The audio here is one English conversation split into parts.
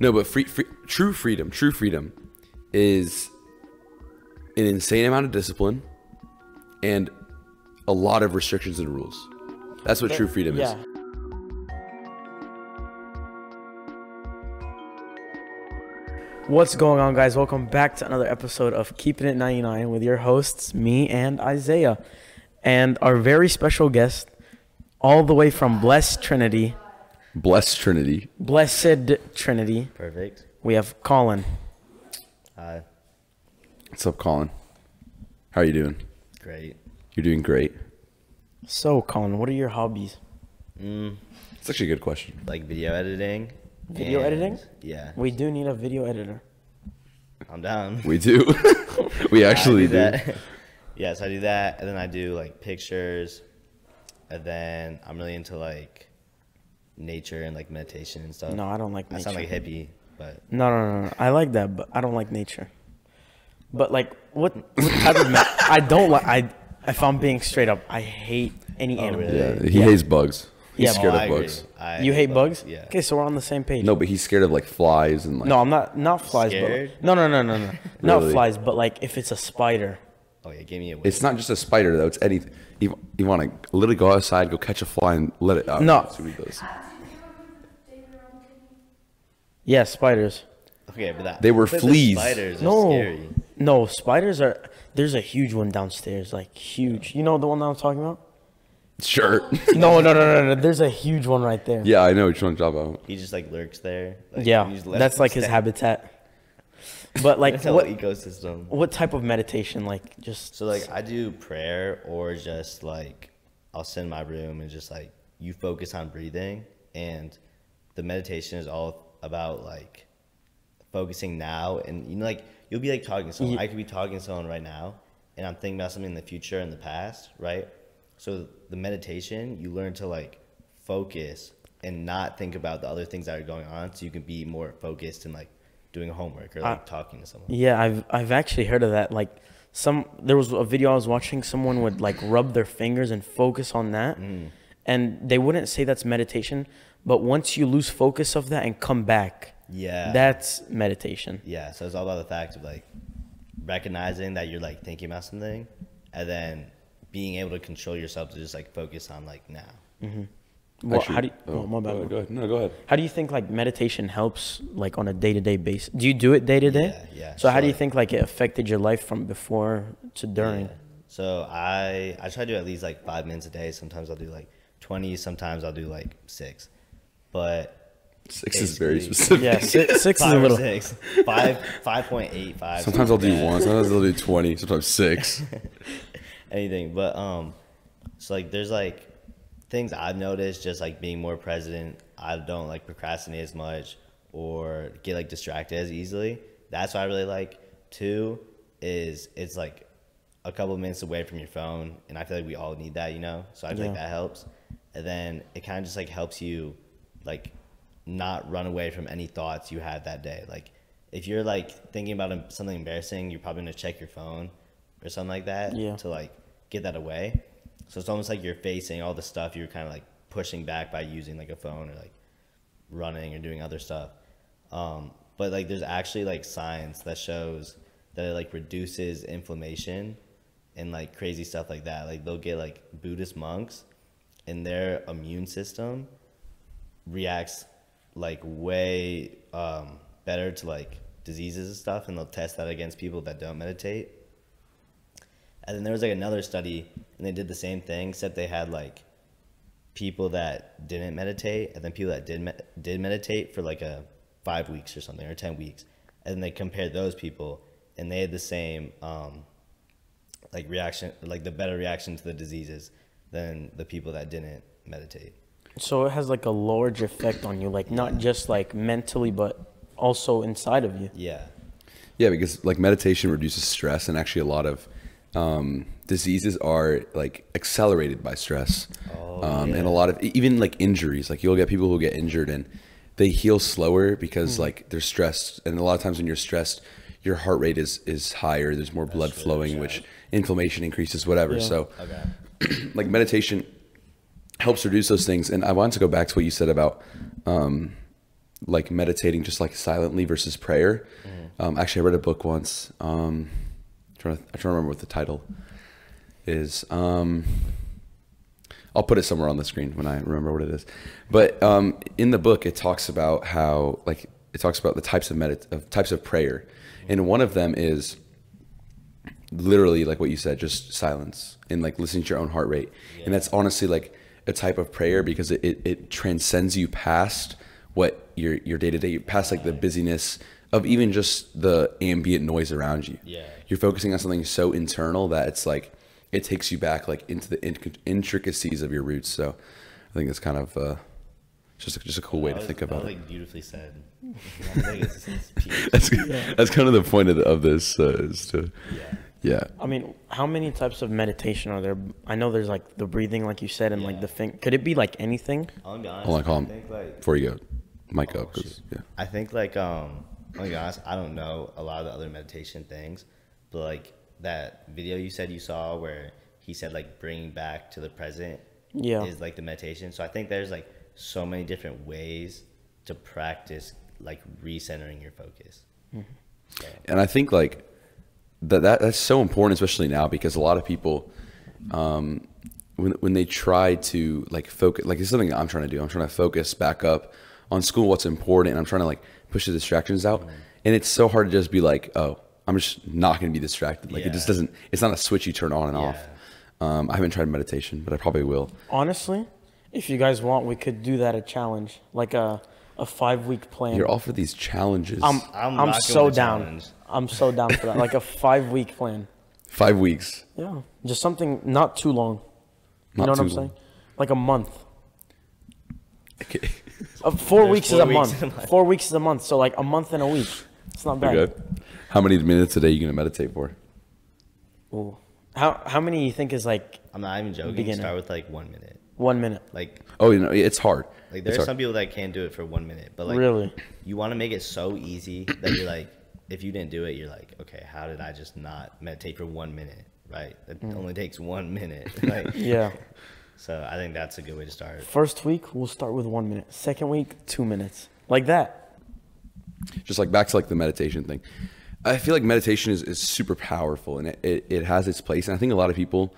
No, but free, free, true freedom, true freedom is an insane amount of discipline and a lot of restrictions and rules. That's what true freedom yeah. is. What's going on, guys? Welcome back to another episode of Keeping It 99 with your hosts, me and Isaiah, and our very special guest, all the way from Blessed Trinity, Blessed Trinity. Blessed Trinity. Perfect. We have Collin. Hi. What's up, Collin? How are you doing? Great. You're doing great. So, Collin, what are your hobbies? Mm, It's actually a good question. like video editing. Video and- editing? Yeah. We do need a video editor. I'm down. We do. we I actually do. do. that. yeah, so I do that, and then I do like pictures, and then I'm really into like nature and like meditation and stuff. No, I don't like I nature. sound like hippie, but No, no, no, no. I like that, but I don't like nature. But like, what, what type of? Ma- I don't like. I if I'm being straight up, I hate any Oh, animal. really? Yeah, he Yeah. hates bugs. He's Yeah, scared Oh, of I bugs. I You hate bugs? Yeah. Okay, so we're on the same page. No, but he's scared of like flies and like. No, I'm not. Not flies, Scared? but no, no, no, no, no. Not Really? flies, but like if it's a spider. Oh yeah, give me a. It's not just a spider though. It's anything. You, you want to literally go outside, go catch a fly, and let it out. No. That's what he does. Yeah, spiders. Okay, but that They were but the fleas. Spiders are No, scary. no, spiders are. There's a huge one downstairs, like huge. You know the one that I'm talking about? Sure. No, no, no, no, no. There's a huge one right there. yeah, I know what you're trying to talk about. He just like lurks there. Like, Yeah, you just let that's him like his stay. habitat. But like, That's a what ecosystem. what type of meditation? Like, just So like I do prayer or just like I'll sit in my room and just like you focus on breathing and the meditation is all about like focusing now and you know like you'll be like talking to someone. Ye- I could be talking to someone right now and I'm thinking about something in the future and the past, right? So the meditation, you learn to like focus and not think about the other things that are going on so you can be more focused and like doing homework or like I- talking to someone. Yeah, I've I've actually heard of that. Like some there was a video I was watching someone would like rub their fingers and focus on that. Mm. And they wouldn't say that's meditation, but once you lose focus of that and come back, Yeah. that's meditation. Yeah, so it's all about the fact of like recognizing that you're like thinking about something and then being able to control yourself to just like focus on like now. Mm-hmm. Well, Actually- how do you, oh, oh my bad. Go ahead, go ahead. No, go ahead. How do you think like meditation helps like on a day to day basis? Do you do it day to day? Yeah, yeah. So how do you think like it affected your life from before to during? Yeah. So I I try to do at least like five minutes a day. Sometimes I'll do like twenty. Sometimes I'll do like six. But Six is very specific. Yeah, six, six is five a or little. six, five five point eight five. Sometimes I'll do like one. Sometimes I'll do twenty. Sometimes six. anything. But um, so like there's like things I've noticed just like being more present. I don't like procrastinate as much or get like distracted as easily. That's what I really like. Two is it's like a couple minutes away from your phone, and I feel like we all need that, you know. So I feel like that helps. And then it kind of just like helps you like not run away from any thoughts you had that day. Like if you're like thinking about something embarrassing, you're probably gonna check your phone or something like that Yeah. to like get that away. So it's almost like you're facing all the stuff you're kind of like pushing back by using like a phone or like running or doing other stuff. Um, but like there's actually like science that shows that it like reduces inflammation and like crazy stuff like that. Like they'll get like Buddhist monks and their immune system reacts like way um, better to like diseases and stuff and they'll test that against people that don't meditate. And then there was like another study and they did the same thing except they had like people that didn't meditate and then people that did med- did meditate for like a 5 weeks or something or 10 weeks and then they compared those people and they had the same um, like reaction like the better reaction to the diseases than the people that didn't meditate So it has like a large effect on you, like not just like mentally, but also inside of you. yeah Yeah, because like meditation reduces stress, and actually a lot of um, diseases are like accelerated by stress, Oh, um, and a lot of even like injuries. Like you'll get people who get injured and they heal slower because like they're stressed, and a lot of times when you're stressed, your heart rate is is higher. There's more blood really flowing, which inflammation increases, whatever. Yeah. So okay like meditation helps reduce those things. And I wanted to go back to what you said about um, like meditating just like silently versus prayer. Um, actually, I read a book once. Um, I'm trying to, I'm trying to remember what the title is. Um, I'll put it somewhere on the screen when I remember what it is. But um, in the book, it talks about how like it talks about the types of medit- of types of prayer, and one of them is literally like what you said, just silence and like listening to your own heart rate. And that's honestly like a type of prayer because it, it, it transcends you past what your your day to day, past like the busyness of even just the ambient noise around you. Yeah. You're focusing on something so internal that it's like it takes you back like into the in- intricacies of your roots. So I think it's kind of uh, just a, just a cool way That to was- think about was, it. like beautifully said. I think it's- it's peak. That's that's kind of the point of, the, of this uh, is to Yeah. Yeah. I mean, how many types of meditation are there? I know there's like the breathing, like you said, and like the thing. Could it be like anything? I'll be honest. Hold on, call I him think like before you go. Mic Oh, up, 'cause- yeah. I think like um I'll be honest, I don't know a lot of the other meditation things, but like that video you said you saw where he said like bringing back to the present Yeah. is like the meditation. So I think there's like so many different ways to practice like recentering your focus. So, and I think like that, that that's so important, especially now, because a lot of people, um, when when they try to like focus, like it's something I'm trying to do. I'm trying to focus back up on school, what's important, and I'm trying to like push the distractions out. And it's so hard to just be like, oh, I'm just not going to be distracted. Like it just doesn't. It's not a switch you turn on and off. Um, I haven't tried meditation, but I probably will. Honestly, if you guys want, we could do that a challenge, like a a five week plan. You're all for these challenges. I'm I'm I'm, rocking so down. challenge. I'm so down for that. Like a five week plan. Five weeks. Yeah, just something not too long. Not You know what I'm long. saying? Like a month. Okay. Uh, four There's weeks four is a weeks month. month. Four weeks is a month. So like a month and a week. It's not bad. Good. How many minutes a day are you going to meditate for? Ooh. How how many you think is like I'm not even joking. Beginner. Start with like one minute. one minute? Like Oh, you know, it's hard. Like It's there's some people that can't do it for one minute, but like Really? you want to make it so easy that you're like, if you didn't do it, you're like, okay, how did I just not meditate for one minute? Right? It Mm. only takes one minute. like, Yeah. so I think that's a good way to start. First week we'll start with one minute. Second week two minutes. Like that. just like back to like the meditation thing i feel like meditation is, is super powerful and it, it, it has its place and i think a lot of people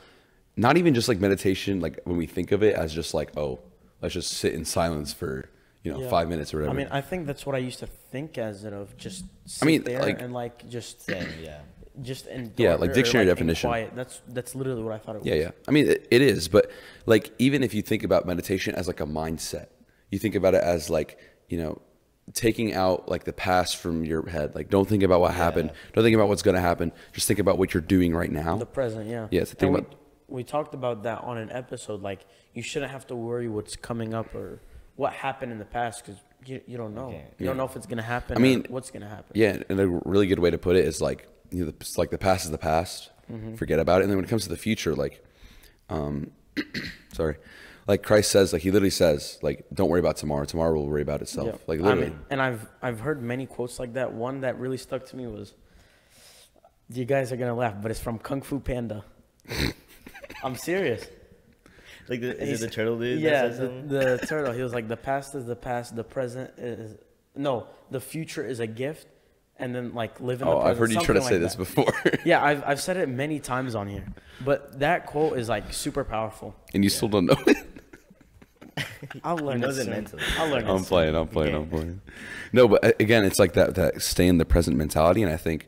not even just like meditation like when we think of it as just like oh let's just sit in silence for you know Yeah. five minutes or whatever. I mean, I think that's what I used to think as it of just sit mean, there like- and like just Same, yeah. just in Yeah, like dictionary in definition. quiet. That's that's literally what I thought it was. yeah yeah i mean it, it is but like even if you think about meditation as like a mindset you think about it as like you know taking out like the past from your head like don't think about what happened don't think about what's going to happen just think about what you're doing right now The present, yeah. Yeah, it's the thing And we, about- we talked about that on an episode. Like you shouldn't have to worry what's coming up or what happened in the past because you, you don't know. You, can't. don't know if it's gonna happen. I mean, or what's gonna happen. Yeah, and a really good way to put it is like you know, it's like the past is the past. Mm-hmm. Forget about it. And then when it comes to the future, like, um, sorry, like Christ says, like he literally says, like, don't worry about tomorrow. Tomorrow will worry about itself. Yeah. Like I literally. mean, and I've I've heard many quotes like that. One that really stuck to me was, "You guys are gonna laugh, but it's from Kung Fu Panda." I'm serious. Like, the, is it the turtle dude? that Yeah, says the, the turtle. He was like, "The past is the past. The present is no. The future is a gift." And then like live in the oh, present. I've heard you try to something say like this before, Yeah, I've I've said it many times on here, but that quote is like super powerful. and you still don't know it. I'll learn it it soon. mentally. I'll learn it. I'm soon. playing. I'm playing. I'm playing. No, but again, it's like that that stay in the present mentality, and I think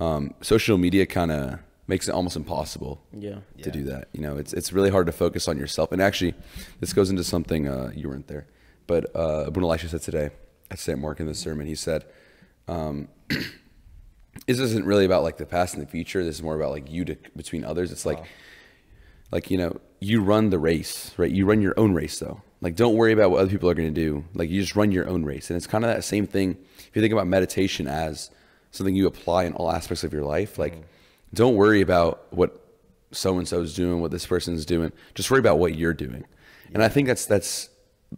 um, social media kind of makes it almost impossible Yeah. to Yeah. do that. You know, it's it's really hard to focus on yourself. And actually, this goes into something uh, you weren't there, but uh, Abouna Elisha said today at St. Mark in the sermon. He said, um, "This isn't really about like the past and the future. This is more about like you to between others. It's like, like you know, you run the race, right? You run your own race, though. Like, don't worry about what other people are going to do. Like, you just run your own race. And it's kind of that same thing. If you think about meditation as something you apply in all aspects of your life, like, don't worry about what so and so is doing, what this person's doing. Just worry about what you're doing. And I think that's that's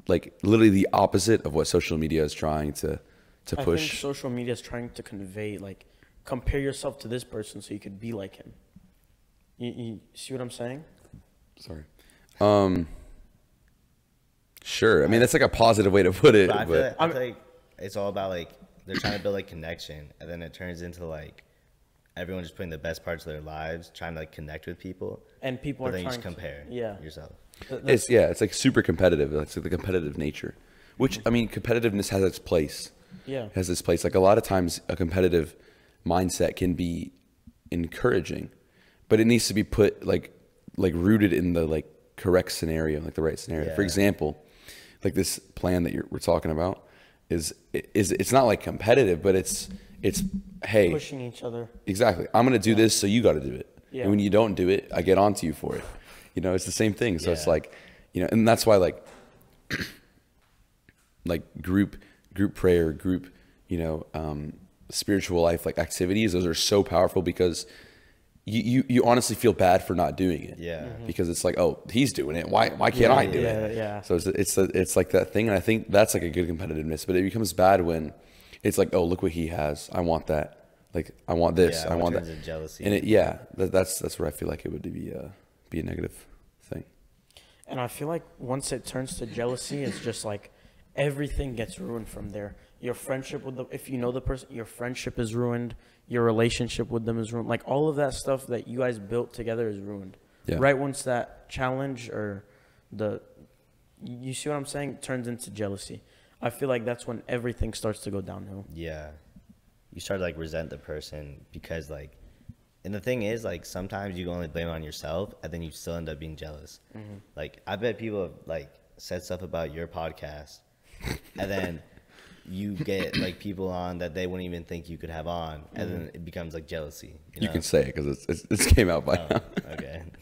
like literally the opposite of what social media is trying to to I think push. social media is trying to convey like compare yourself to this person so you could be like him. You, you see what I'm saying? Sorry. Um. Sure. I mean, that's like a positive way to put it. But I feel, but like, I feel like it's all about like they're trying to build like connection, and then it turns into like everyone just putting the best parts of their lives, trying to like connect with people, And people but are then you just compare to yeah. yourself. Th- th- It's yeah, it's like super competitive. It's like the competitive nature, which I mean, competitiveness has its place. Yeah. has its place. Like a lot of times, a competitive mindset can be encouraging, but it needs to be put like like rooted in the like correct scenario, like the right scenario. For example, like this plan that you're, we're talking about is is it's not like competitive, but it's it's hey, pushing each other. Exactly. I'm gonna do this, so you got to do it. Yeah. And when you don't do it, I get onto you for it. You know, it's the same thing. So it's like, you know, and that's why like, like group group prayer, group, you know, um, spiritual life like activities. Those are so powerful because you, you you honestly feel bad for not doing it. Yeah. Mhm. Because it's like, oh, he's doing it. Why why can't I do Yeah, it? yeah. So it's it's it's like that thing, and I think that's like a good competitiveness. But it becomes bad when it's like, oh, look what he has. I want that. Like I want this. Yeah, I it want turns that. into jealousy. And it, yeah, that, that's that's where I feel like it would be uh, be a negative thing. And I feel like once it turns to jealousy, it's just like everything gets ruined from there. Your friendship with the if you know the person, your friendship is ruined. Your relationship with them is ruined. Like all of that stuff that you guys built together is ruined. Yeah. Right once that challenge or the you see what I'm saying turns into jealousy. I feel like that's when everything starts to go downhill. Yeah. You start to like resent the person because like and the thing is like sometimes you only blame it on yourself and then you still end up being jealous. Mm-hmm. Like I bet people have like said stuff about your podcast and then you get like people on that they wouldn't even think you could have on and Mm-hmm. then it becomes like jealousy. You know? can say it because it's, it's it's came out by Oh, now. okay.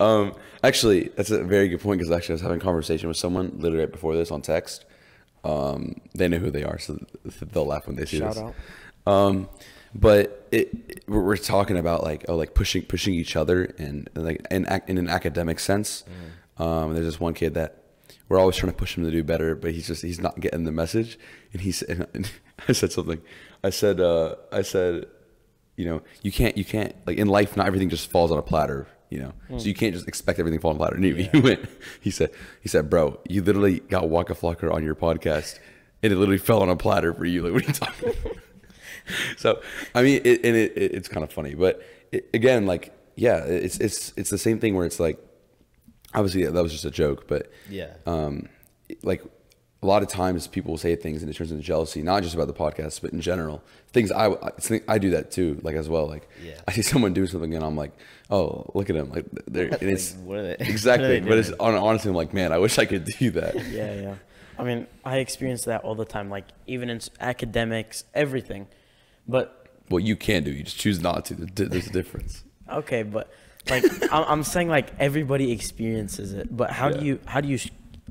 Um, actually, that's a very good point because actually I was having a conversation with someone literally right before this on text. Um, they know who they are, so they'll laugh when they see Shout this. out. Um, but it, it- we're, talking about like oh like pushing pushing each other and like in in an academic sense. Um, there's this one kid that we're always trying to push him to do better, but he's just he's not getting the message. And he said, and I said something. I said uh, I said, you know, you can't you can't like in life not everything just falls on a platter. You know, so you can't just expect everything to fall on a platter. And he, he went. He said he said, bro, you literally got Waka Flocka on your podcast, and it literally fell on a platter for you. Like what are you talking? about? so I mean, it, and it, it, it's kind of funny, but it, again, like, yeah, it's it's it's the same thing where it's like, obviously that was just a joke, but Yeah. um, like a lot of times people will say things and it turns into jealousy, not just about the podcast, but in general, things I I, think I do that too, like as well. Like, Yeah. I see someone do something and I'm like, oh, look at him, like they're and it's Like, what are they- exactly, but it's honestly, I'm like, man, I wish I could do that. Yeah, yeah. I mean, I experience that all the time, like even in academics, everything. But Well, you can do, you just choose not to. There's a difference. okay, but like I'm, I'm saying, like everybody experiences it. But how Yeah. do you, how do you,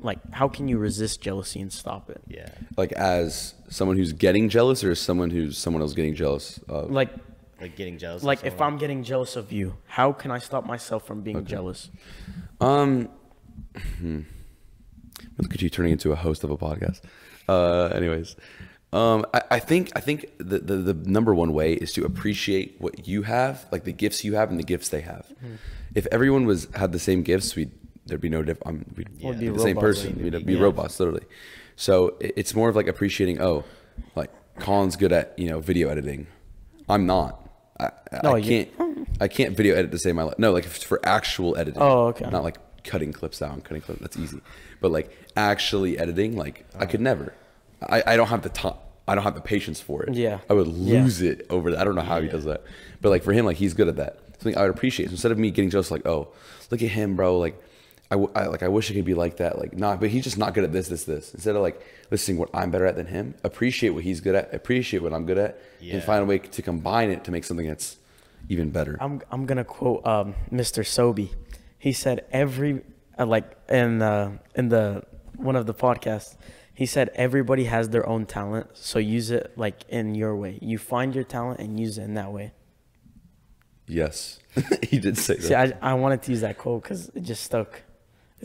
like, how can you resist jealousy and stop it? Yeah. like as someone who's getting jealous or as someone who's someone else getting jealous of Like, Like getting jealous. of like if. I'm getting jealous of you, how can I stop myself from being jealous? um hmm. look at you turning into a host of a podcast uh anyways um I, I think i think the, the the number one way is to appreciate what you have like the gifts you have and the gifts they have if everyone was had the same gifts we'd there'd be no diff um, we'd Would be be the same person we'd be Yeah. robots literally so it- it's more of like appreciating oh like Collin's good at you know video editing i'm not I, No, I can't. I can't video edit to save my life. No, like if it's for actual editing. Oh, okay. Not like cutting clips down, cutting clips. That's easy. But like actually editing, like I could never. I, I don't have the time. I don't have the patience for it. Yeah. I would Yeah. lose it over that. I don't know how he does that. But like for him, like he's good at that. Something I would appreciate. So instead of me getting just like, oh, look at him, bro. Like, I, w- I like I wish I could be like that. Like, nah, but he's just not good at this, this, this. Instead of like listening what I'm better at than him, appreciate what he's good at, appreciate what I'm good at, Yeah. and find a way to combine it to make something that's even better. I'm I'm gonna quote um, Mr. Sobe. He said every uh, like in uh, in the one of the podcasts. He said everybody has their own talent, so use it like in your way. You find your talent and use it in that way. Yes, he did say that. See, I, I wanted to use that quote because it just stuck.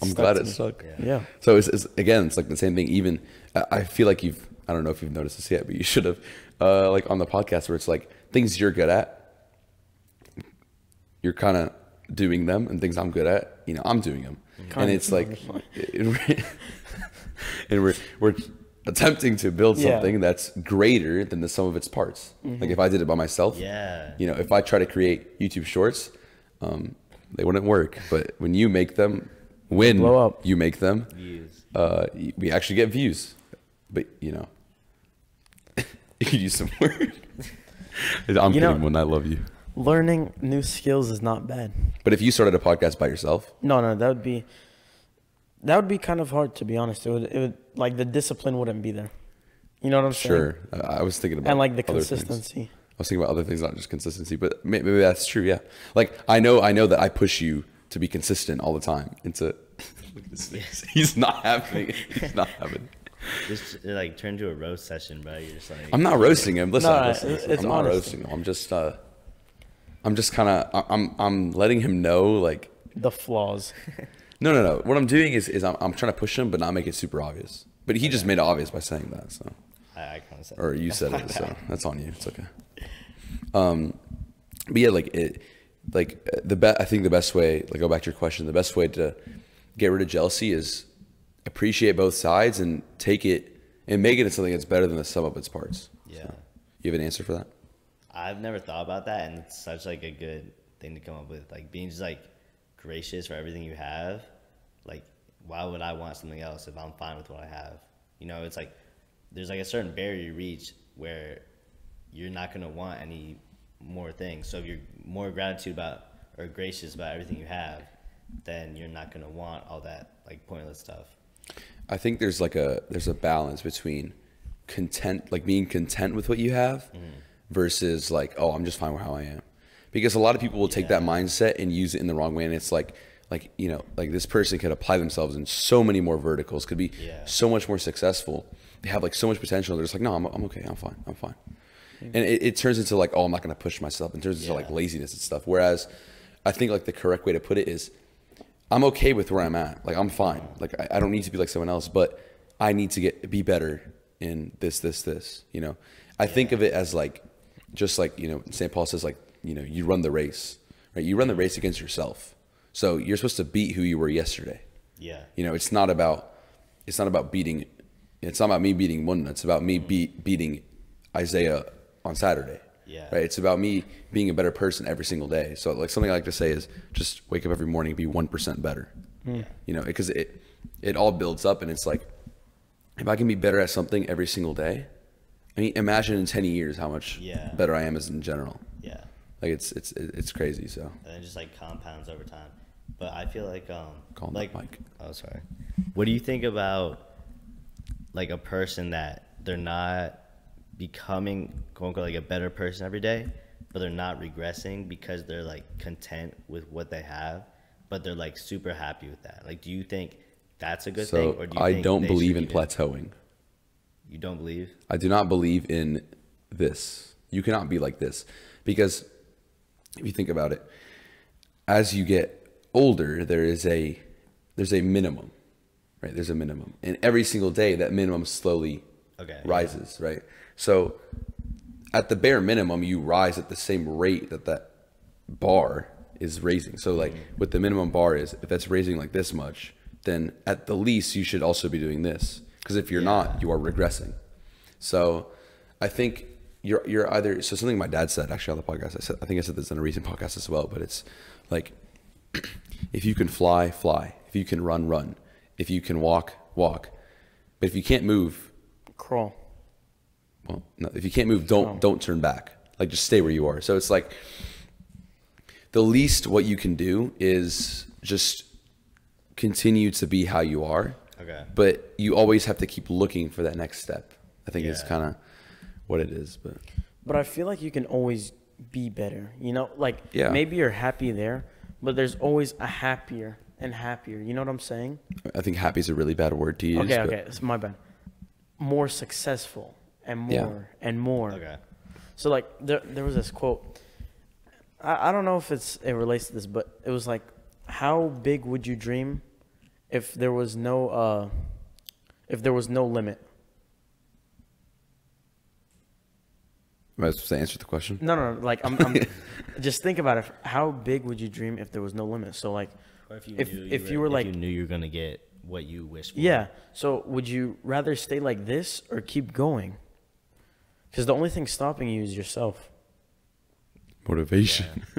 It I'm glad to it me. stuck. Yeah. Yeah. So it's, it's again, it's like the same thing. Even I I feel like you've I don't know if you've noticed this yet, but you should have. Uh, like on the podcast where it's like things you're good at, you're kind of doing them, and things I'm good at, you know, I'm doing them, and Kinda. it's like, and we're we're attempting to build Yeah. something that's greater than the sum of its parts. Mm-hmm. Like if I did it by myself, Yeah. you know, if I try to create YouTube shorts, um, they wouldn't work. But when you make them, when Blow up. you make them, Views. uh, we actually get views. But you know, you could use some word. I'm You kidding, know- when I love you. Learning new skills is not bad. But if you started a podcast by yourself, No, no, that would be that would be kind of hard to be honest. It would, it would like the discipline wouldn't be there. You know what I'm saying? sure. I I was thinking about And like the other things. consistency. I was thinking about other things, not just consistency, but maybe that's true. Yeah. Like I know, I know that I push you to be consistent all the time. Into look at his face. He's not having. He's not having. it. Just like turn to a roast session, bro. You're just like I'm not roasting him. Listen, No, listen, listen. it's I'm not roasting him. I'm just, uh, I'm just kind of, I'm, I'm letting him know, like, The flaws. no, no, no. What I'm doing is, is I'm, I'm trying to push him, but not make it super obvious. But he just made it obvious by saying that. So, I, I kind of said. or you said it, so that's on you. It's okay. Um, but yeah, like it, like uh, the best. I think the best way, like go back to your question, the best way to get rid of jealousy is appreciate both sides and take it and make it into something that's better than the sum of its parts. Yeah. So, you have an answer for that? I've never thought about that, and it's such like a good thing to come up with. Like being just like gracious for everything you have. Like, why would I want something else if I'm fine with what I have? You know, it's like there's like a certain barrier you reach where you're not gonna want any more things. So if you're more gratitude about or gracious about everything you have, then you're not gonna want all that like pointless stuff. I think there's like a there's a balance between content, like being content with what you have, mm-hmm. versus like, oh, I'm just fine with how I am. Because a lot of people will take that mindset and use it in the wrong way, and it's like, like you know, like this person could apply themselves in so many more verticals, could be Yeah. so much more successful. They have like so much potential. They're just like, no, I'm, I'm okay, I'm fine, I'm fine. And it, it turns into like, oh, I'm not gonna push myself. It turns into like laziness and stuff. Whereas, I think like the correct way to put it is, I'm okay with where I'm at. Like I'm fine. Like I, I don't need to be like someone else, but I need to get be better in this, this, this. You know, I think of it as like, just like you know, St. Paul says like, you know, you run the race, right? You run the race against yourself. So you're supposed to beat who you were yesterday. Yeah. You know, it's not about, it's not about beating, it's not about me beating one. It's about me beat, beating Isaiah on Saturday. Yeah. Right. It's about me being a better person every single day. So like something I like to say is just wake up every morning, be one percent better. You know, because it it all builds up, and it's like if I can be better at something every single day, I mean, imagine in ten years how much Yeah. better I am as in general. Yeah. Like it's it's it's crazy. So and it just like compounds over time. But I feel like um Calm like mic. oh sorry. What do you think about like a person that they're not becoming quote unquote like a better person every day, but they're not regressing because they're like content with what they have, but they're like super happy with that. Like do you think that's a good thing so or do you I don't believe in plateauing. You don't believe? I do not believe in this. You cannot be like this because if you think about it, as you get older, there is a there's a minimum, right? There's a minimum, and every single day that minimum slowly Okay, rises, right? So at the bare minimum, you rise at the same rate that that bar is raising. So like mm-hmm. what the minimum bar is, if that's raising like this much, then at the least you should also be doing this. Because if you're not, you are regressing. So I think you're you're either so something my dad said actually on the podcast. I said I think I said this in a recent podcast as well, but it's like if you can fly, fly. If you can run, run. If you can walk, walk. But if you can't move, Crawl. Well, no, if you can't move, don't oh. don't turn back. Like just stay where you are. So it's like the least what you can do is just continue to be how you are. Okay. But you always have to keep looking for that next step. I think is Yeah. kind of what it is. But But I feel like you can always be better. You know, like Yeah. maybe you're happy there, but there's always a happier and happier. You know what I'm saying? I think happy is a really bad word to use. okay, but okay, it's my bad. More successful and more Yeah. and more. Okay. So like there there was this quote. I, I don't know if it's it relates to this, but it was like, how big would you dream if there was no uh if there was no limit? Am I supposed to answer the question? No, no, no like I'm, I'm just think about it. How big would you dream if there was no limit? So like Or if you If- knew if you were, if like- you knew you were gonna get what you wish for. Yeah. So would you rather stay like this or keep going? Because the only thing stopping you is yourself. Motivation.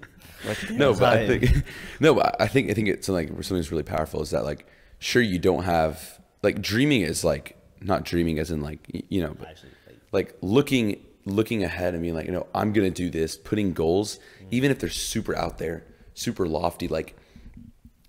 Like, no, but I think no, but I think I think it's something something that's really powerful is that like sure you don't have like dreaming is like not dreaming as in like you know but like, like looking looking ahead and being like you know I'm gonna do this putting goals mm-hmm. even if they're super out there super lofty like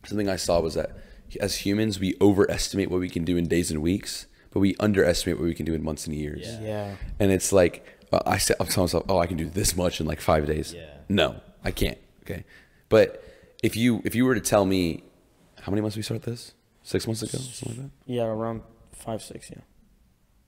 something I saw was that as humans we overestimate what we can do in days and weeks but we underestimate what we can do in months and years Yeah. yeah. and it's like I said, I'm telling myself, oh, I can do this much in like five days. Yeah. No, I can't. Okay, but if you if you were to tell me, how many months we start this? Six months ago, something like that. Yeah, around five, six, yeah.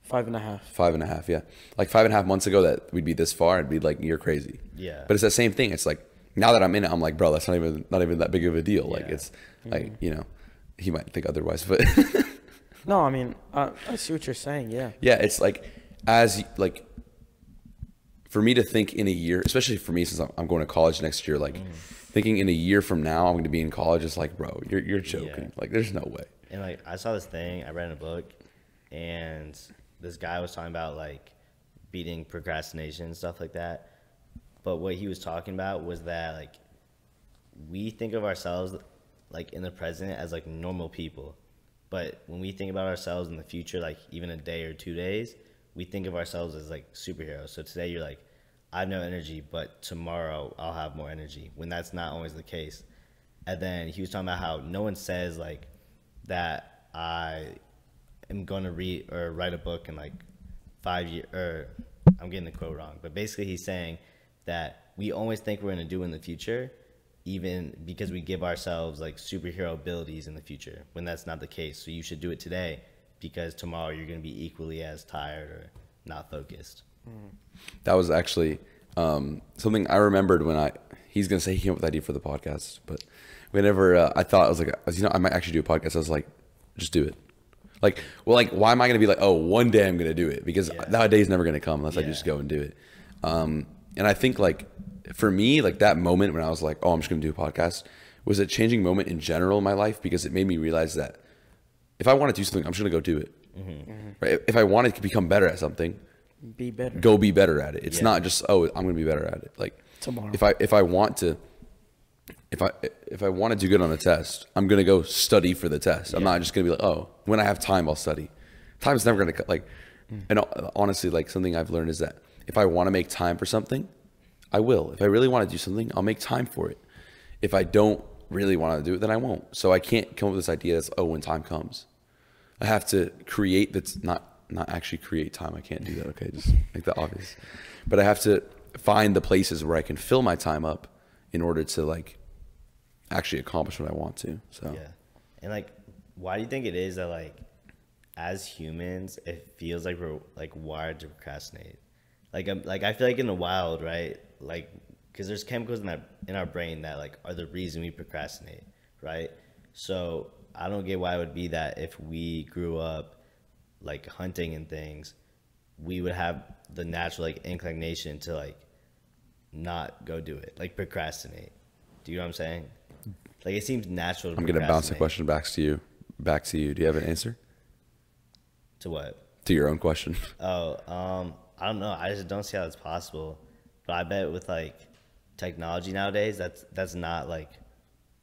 Five and a half. Five and a half, yeah. Like five and a half months ago, that we'd be this far, I'd be like, you're crazy. Yeah. But it's that same thing. It's like now that I'm in it, I'm like, bro, that's not even not even that big of a deal. Like Yeah. it's mm-hmm. like you know, he might think otherwise, but No, I mean, I, I see what you're saying. Yeah. yeah, it's like as like for me to think in a year, especially for me since I'm, I'm going to college next year, like mm. thinking in a year from now I'm going to be in college, it's like, bro, you're you're joking. Yeah. Like, there's no way. And like I saw this thing, I read in a book, and this guy was talking about like beating procrastination and stuff like that. But what he was talking about was that like we think of ourselves like in the present as like normal people. But when we think about ourselves in the future, like even a day or two days, we think of ourselves as like superheroes. So today you're like, I have no energy, but tomorrow I'll have more energy. When that's not always the case. And then he was talking about how no one says like that I am going to read or write a book in like five years. Or I'm getting the quote wrong, but basically he's saying that we always think we're going to do in the future, even because we give ourselves like superhero abilities in the future when that's not the case. So you should do it today because tomorrow you're going to be equally as tired or not focused. That was actually um, something I remembered when I. He's gonna say he came up with the idea for the podcast, but whenever uh, I thought I was like, you know, I might actually do a podcast. I was like, just do it. Like, well, like, why am I gonna be like, oh, one day I'm gonna do it because Yeah. that is never gonna come unless I just go and do it. Um, and I think like for me, like that moment when I was like, oh, I'm just gonna do a podcast was a changing moment in general in my life because it made me realize that if I want to do something, I'm just gonna go do it. Right? If I wanted to become better at something, Be better. go be better at it. It's Yeah. not just oh I'm gonna be better at it. Like Tomorrow. if I if I want to if I if I want to do good on a test, I'm gonna go study for the test. I'm not just gonna be like oh when I have time I'll study. Time's never gonna like and uh, honestly like something I've learned is that if I want to make time for something, I will. If I really want to do something, I'll make time for it. If I don't really want to do it, then I won't. So I can't come up with this idea that's oh when time comes. I have to create that's not not actually create time. I can't do that. Okay, just make that obvious. But I have to find the places where I can fill my time up in order to like actually accomplish what I want to. So Yeah. And like, why do you think it is that like, as humans, it feels like we're like wired to procrastinate? Like, um, like I feel like in the wild, right? Like, because there's chemicals in that in our brain that like are the reason we procrastinate, right? So I don't get why it would be that if we grew up like hunting and things, we would have the natural like inclination to like not go do it, like procrastinate. Do you know what I'm saying? Like it seems natural. To I'm gonna bounce the question back to you. Back to you. Do you have an answer To what? to your own question? Oh, um, I don't know. I just don't see how it's possible. But I bet with like technology nowadays, that's that's not like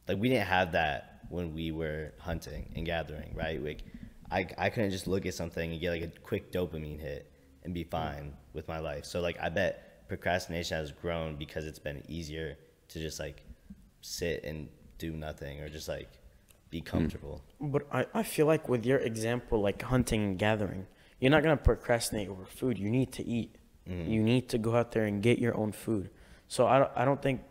like we didn't have that when we were hunting and gathering, right? Like I I couldn't just look at something and get like a quick dopamine hit and be fine with my life. So like I bet procrastination has grown because it's been easier to just like sit and do nothing or just like be hmm. comfortable. But I, I feel like with your example, like hunting and gathering, you're not gonna procrastinate over food. You need to eat. Mm. You need to go out there and get your own food. So I don't, I don't think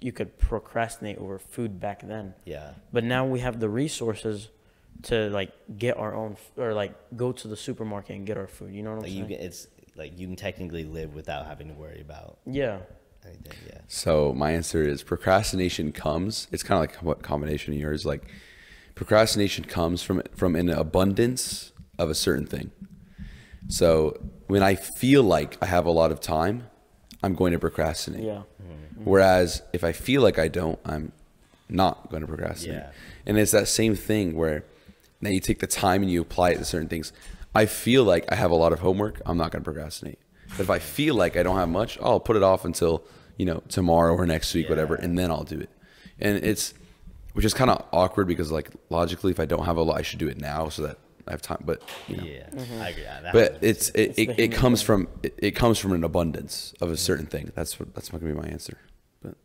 you could procrastinate over food back then. Yeah. But now we have the resources to like get our own f- or like go to the supermarket and get our food. You know what I'm Like saying? you can, it's like you can technically live without having to worry about yeah. anything. Yeah. So my answer is procrastination comes. It's kind of like what combination of yours. Like procrastination comes from from an abundance of a certain thing. So when I feel like I have a lot of time, I'm going to procrastinate. Yeah. Mm-hmm. Whereas if I feel like I don't, I'm not going to procrastinate. Yeah. And it's that same thing where now you take the time and you apply it to certain things. I feel like I have a lot of homework. I'm not going to procrastinate. But if I feel like I don't have much, I'll put it off until you know tomorrow or next week, whatever, and then I'll do it. And it's which is kind of awkward because like logically, if I don't have a lot, I should do it now so that I have time. But you know, Yeah, I agree. that but it's it, it, it comes from it, it comes from an abundance of a certain thing. That's what that's not gonna be my answer. But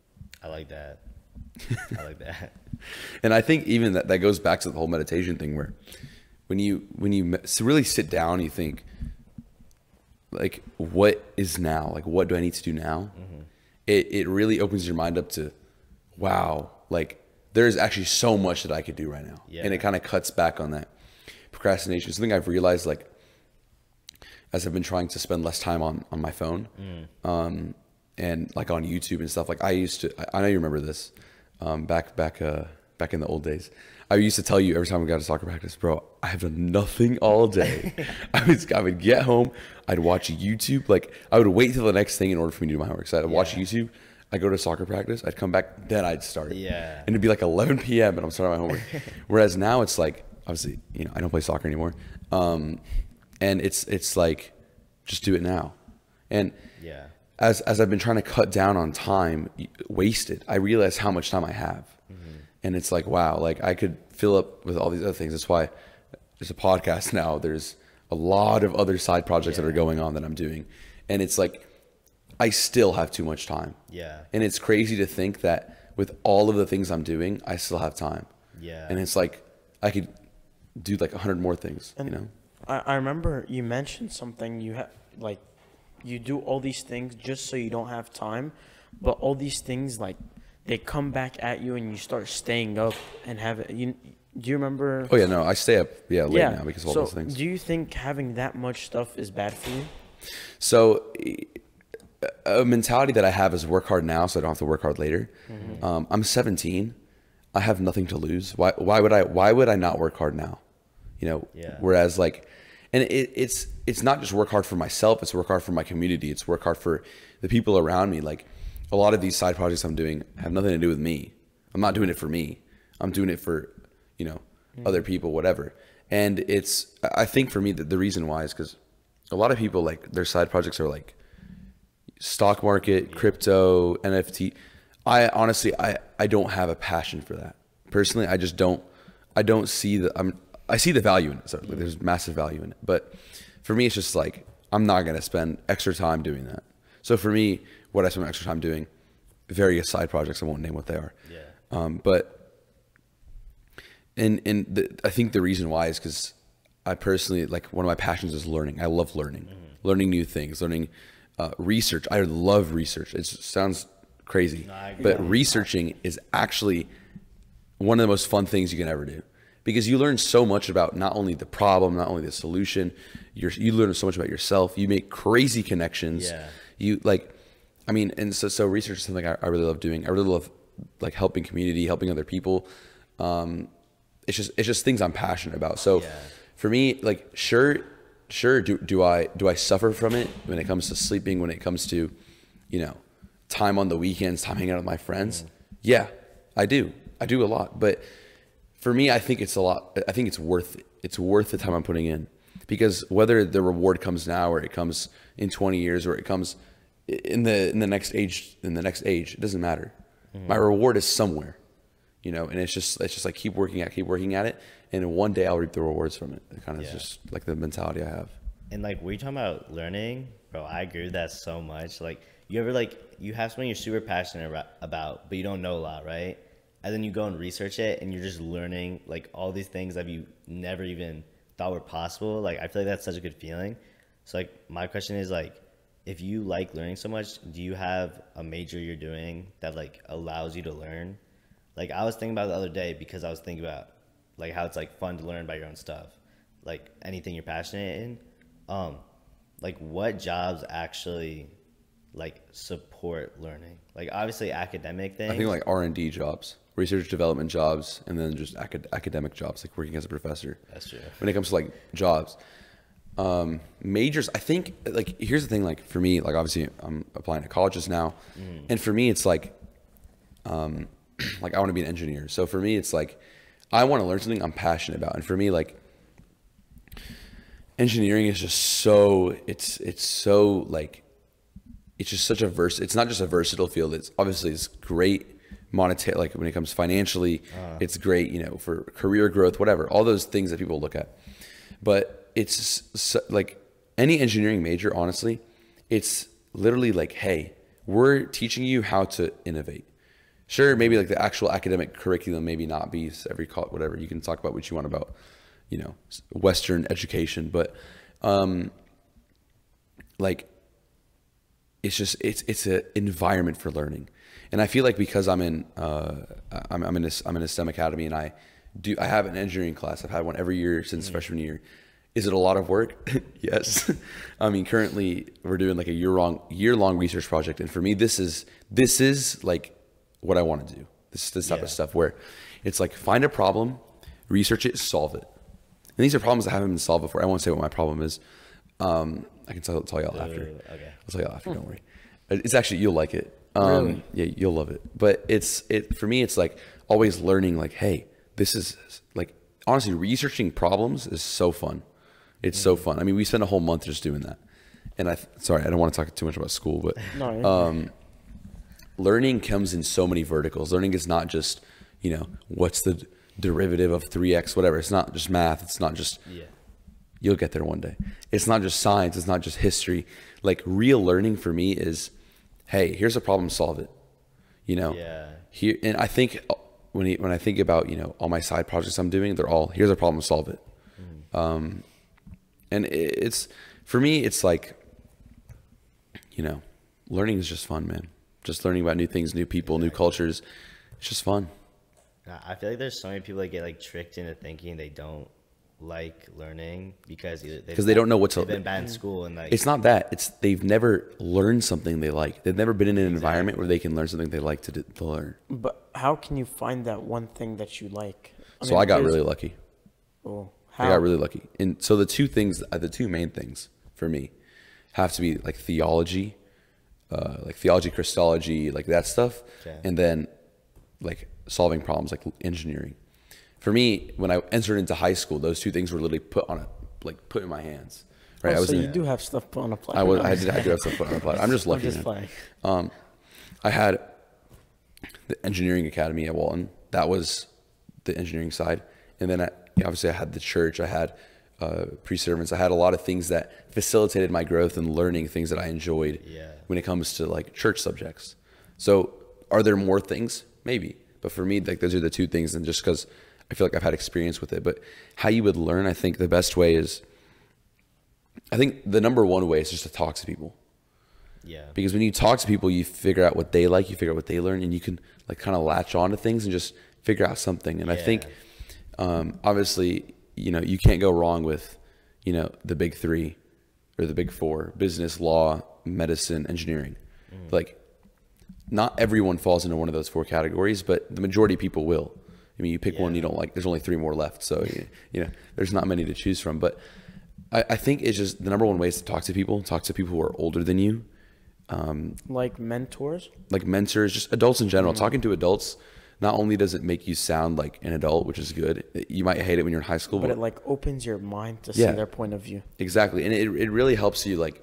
I like that. I like that. and I think even that that goes back to the whole meditation thing where when you when you really sit down, you think like what is now? Like what do I need to do now? Mm-hmm. It it really opens your mind up to wow, like there's actually so much that I could do right now. And it kind of cuts back on that procrastination. Something I've realized like as I've been trying to spend less time on on my phone, um, and like on YouTube and stuff. Like I used to, I, I know you remember this, um, back back uh back in the old days. I used to tell you every time we got to soccer practice, bro. I have done nothing all day. I was I would get home, I'd watch YouTube. Like I would wait till the next thing in order for me to do my homework. So I'd watch YouTube. I'd go to soccer practice. I'd come back, then I'd start. Yeah. And it'd be like 11 p.m. and I'm starting my homework. Whereas now it's like, obviously, you know, I don't play soccer anymore. Um, and it's it's like, just do it now. And Yeah. as as I've been trying to cut down on time wasted, I realize how much time I have. And it's like, wow, like I could fill up with all these other things. That's why there's a podcast now. There's a lot of other side projects that are going on that I'm doing. And it's like I still have too much time. Yeah. And it's crazy to think that with all of the things I'm doing, I still have time. Yeah. And it's like I could do like a hundred more things, And you know? I, I remember you mentioned something you have like you do all these things just so you don't have time, but all these things like they come back at you and you start staying up and have it. You do you remember? Oh yeah, no, I stay up yeah late now because of all so those things. do you think having that much stuff is bad for you? So, a mentality that I have is work hard now, so I don't have to work hard later. Mm-hmm. Um, I'm 17. I have nothing to lose. Why? Why would I? Why would I not work hard now? You know. Yeah. Whereas, like, and it, it's it's not just work hard for myself. It's work hard for my community. It's work hard for the people around me. Like, a lot of these side projects I'm doing have nothing to do with me. I'm not doing it for me. I'm doing it for, you know, mm. other people, whatever. And it's I think for me that the reason why is because a lot of people like their side projects are like stock market, crypto, NFT. I honestly I I don't have a passion for that. Personally, I just don't I don't see that I'm I see the value in it. So like, there's massive value in it. But for me it's just like I'm not going to spend extra time doing that. So for me, what I spend extra time doing various side projects, I won't name what they are. Yeah. Um, but and and the, I think the reason why is because I personally like one of my passions is learning. I love learning, learning new things, learning uh, research. I love research. It sounds crazy, agree. but researching is actually one of the most fun things you can ever do because you learn so much about not only the problem, not only the solution. You're, you learn so much about yourself. You make crazy connections. Yeah. You like, I mean, and so so research is something I, I really love doing. I really love like helping community, helping other people. Um, it's just it's just things I'm passionate about. So Yeah. for me, like sure, sure do do I do I suffer from it when it comes to sleeping, when it comes to, you know, time on the weekends, time hanging out with my friends? Yeah, I do. I do a lot. But for me, I think it's a lot I think it's worth it. It's worth the time I'm putting in. Because whether the reward comes now or it comes in 20 years or it comes in the in the next age in the next age, it doesn't matter. Mm-hmm. My reward is somewhere you know and it's just it's just like keep working at keep working at it and one day i'll reap the rewards from it it kind of Yeah. just like the mentality i have And like we're talking about learning, bro. I agree with that so much. Like you ever like you have something you're super passionate about, but you don't know a lot, right? And then you go and research it, and you're just learning like all these things that you never even thought were possible. Like I feel like that's such a good feeling. So like my question is like, if you like learning so much, do you have a major you're doing that like allows you to learn? Like I was thinking about the other day because I was thinking about like how it's like fun to learn by your own stuff, like anything you're passionate in. Um, like what jobs actually like support learning? Like obviously academic things. i think like r&d jobs research development jobs and then just acad- academic jobs like working as a professor That's true. when it comes to like jobs um majors i think like here's the thing like for me like obviously i'm applying to colleges now and for me it's like um like i want to be an engineer so for me it's like I want to learn something I'm passionate about, and for me, like engineering is just so it's it's so like it's just such a verse. It's not just a versatile field. It's obviously it's great monetary like when it comes financially it's great you know for career growth whatever all those things that people look at. But it's so, like any engineering major honestly it's literally like hey we're teaching you how to innovate. Sure maybe like the actual academic curriculum maybe not be every call whatever you can talk about what you want about you know western education but um like it's just it's it's an environment for learning and i feel like because i'm in uh i'm, I'm in a i'm in a stem academy and i do i have an engineering class. I've had one every year since freshman year. Is it a lot of work? Yes. I mean currently we're doing like a year long year long research project. And for me this is this is like what i want to do. This is this type Yeah. of stuff where it's like find a problem research it solve it. And these are problems that haven't been solved before. I won't say what my problem is. Um i can tell, tell y'all after. Okay. I'll tell y'all after. Don't worry. It's actually you'll like it. Um, Really? Yeah, you'll love it. But it's it for me. It's like always learning. Like, hey, this is like honestly researching problems is so fun. It's so fun. I mean, we spent a whole month just doing that. And I sorry, I don't want to talk too much about school, but No, um, learning comes in so many verticals. Learning is not just you know what's the derivative of three x whatever. It's not just math. It's not just Yeah. you'll get there one day. It's not just science, it's not just history. Like real learning for me is, hey, here's a problem, solve it. You know. Yeah. Here and I think uh, when he, when I think about you know all my side projects I'm doing, they're all here's a problem, solve it. Um, and it, it's for me, it's like, you know, learning is just fun, man. Just learning about new things, new people, new cultures. It's just fun. I feel like there's so many people that get like tricked into thinking they don't like learning because either they've 'Cause they been- don't know what to- they've been bad in school and like It's not that. It's they've never learned something they like. They've never been in an environment where they can learn something they like to, do, to learn. But how can you find that one thing that you like? so mean, I got really lucky. Oh, I got really lucky. And so the two things, uh, the two main things for me, have to be like theology, uh, like theology, Christology, like that stuff, Okay. and then like solving problems, like engineering. For me, when I entered into high school, those two things were literally put on a like put in my hands. Right, Oh, I was so in, you do have stuff put on a platter. I was I did I do have stuff put on a platter. I'm just lucky. I'm just man. playing. Um, I had the engineering academy at Walton. That was the engineering side, and then I, obviously I had the church. I had uh, pre-servants. I had a lot of things that facilitated my growth and learning things that I enjoyed. Yeah. When it comes to like church subjects, so are there more things? Maybe, but for me, like those are the two things, and just because I feel like I've had experience with it. But how you would learn, I think the best way is. I think the number one way is just to talk to people yeah. because when you talk to people you figure out what they like you figure out what they learn and you can like kind of latch on to things and just figure out something and i think um, obviously you know you can't go wrong with you know the big three or the big four business law medicine engineering like not everyone falls into one of those four categories but the majority of people will i mean you pick one you don't like there's only three more left so you, you know there's not many to choose from but I, I think it's just the number one way is to talk to people talk to people who are older than you um, like mentors. like mentors, just adults in general. Mm-hmm. Talking to adults, not only does it make you sound like an adult, which is good. You might hate it when you're in high school, But but, it like opens your mind to Yeah. see their point of view. exactly, and it it really helps you like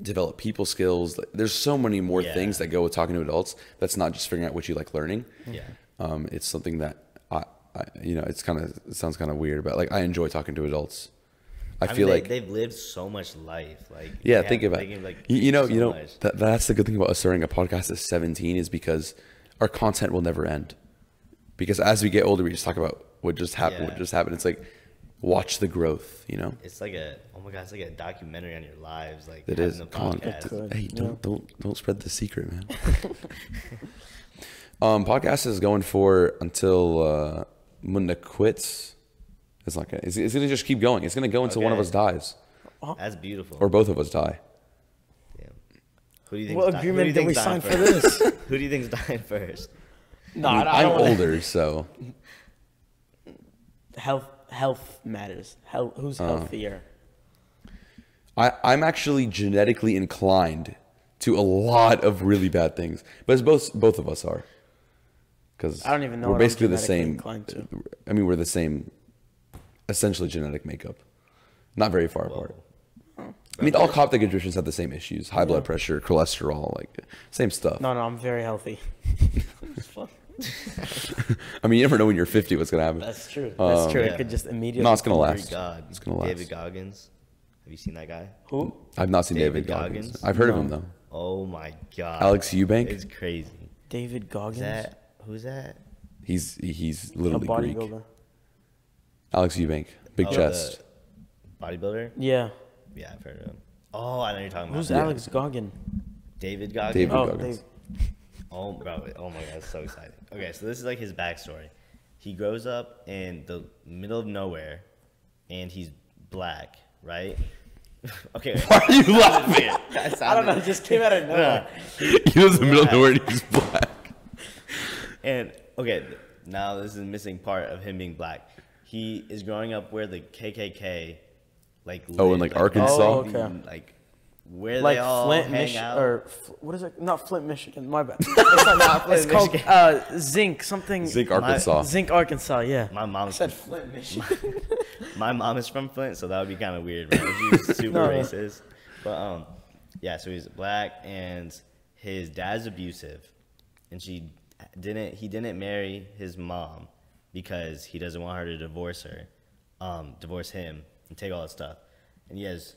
develop people skills. There's so many more Yeah. things that go with talking to adults. That's not just figuring out what you like learning. Yeah. Um, it's something that I, I you know, it's kind of it sounds kind of weird, but like I enjoy talking to adults. I, I feel mean, like they, they've lived so much life. Like Yeah, think about it. like, you, you know, so you know much. that, that's the good thing about us starting a podcast at 17 is because our content will never end. Because as we get older, we just talk about what just happened. What just happened. It's like watch the growth. You know, It's like a oh my god, it's like a documentary on your lives. Like it is. having is. Come podcast. Good. hey, don't don't don't spread the secret, man. um, podcast is going for until uh, Munda quits. It's not gonna. It's, it's gonna just keep going. It's gonna go until one of us dies That's beautiful. or both of us die. Damn. Who do you think? What agreement did we sign for this? Who do you think's dying first? no, I mean, I I'm wanna- older, so Health, health matters. Health, who's Uh. healthier? I, I'm actually genetically inclined to a lot of really bad things, but it's both both of us are. Because I don't even know We're basically the same. to. I mean, we're the same, essentially genetic makeup. Not very far apart. I mean, all Coptic Egyptians have the same issues: high blood pressure, cholesterol, like same stuff. No, no, I'm very healthy. I mean, you never know when you're 50 what's gonna happen. That's true. That's Um, true. yeah. It could just immediately. No, it's gonna last. God. It's gonna last. David Goggins. Have you seen that guy? Who? I've not seen David, David Goggins. Goggins? I've heard of him though. Oh my god. Alex Eubank? It's crazy. David Is Goggins. that who's that? He's he's a literally Greek. bodybuilder. Alex Eubank, big Oh, chest. Bodybuilder? Yeah. Yeah, I've heard of him. Oh, I know you're talking about. Who's about. Alex Goggin? David Goggins. David Oh, Goggins. Dave. Oh, bro. Oh my god, it's so exciting. Okay, so this is like his backstory. He grows up in the middle of nowhere, and he's black, right? okay. Why are you laughing? I don't know. It just came out of nowhere. he was in the middle of nowhere and he's black. And okay, now this is a missing part of him being black. He is growing up where the KKK, like Oh, in, live, like, Arkansas? Oh, the- okay. like where like they all Flint, hang Michigan, out. or what is it? Not Flint, Michigan. My bad. It's, not, it's called Michigan. uh, Zinc something. Zinc, Arkansas. Zinc, Arkansas. Yeah. my I mom's said Flint, Michigan. my mom is from Flint, so that would be kind of weird, right? She's super No. racist. But um, yeah, so he's black, and his dad's abusive, and she didn't. He didn't marry his mom because he doesn't want her to divorce her, um, divorce him, and take all that stuff. And he has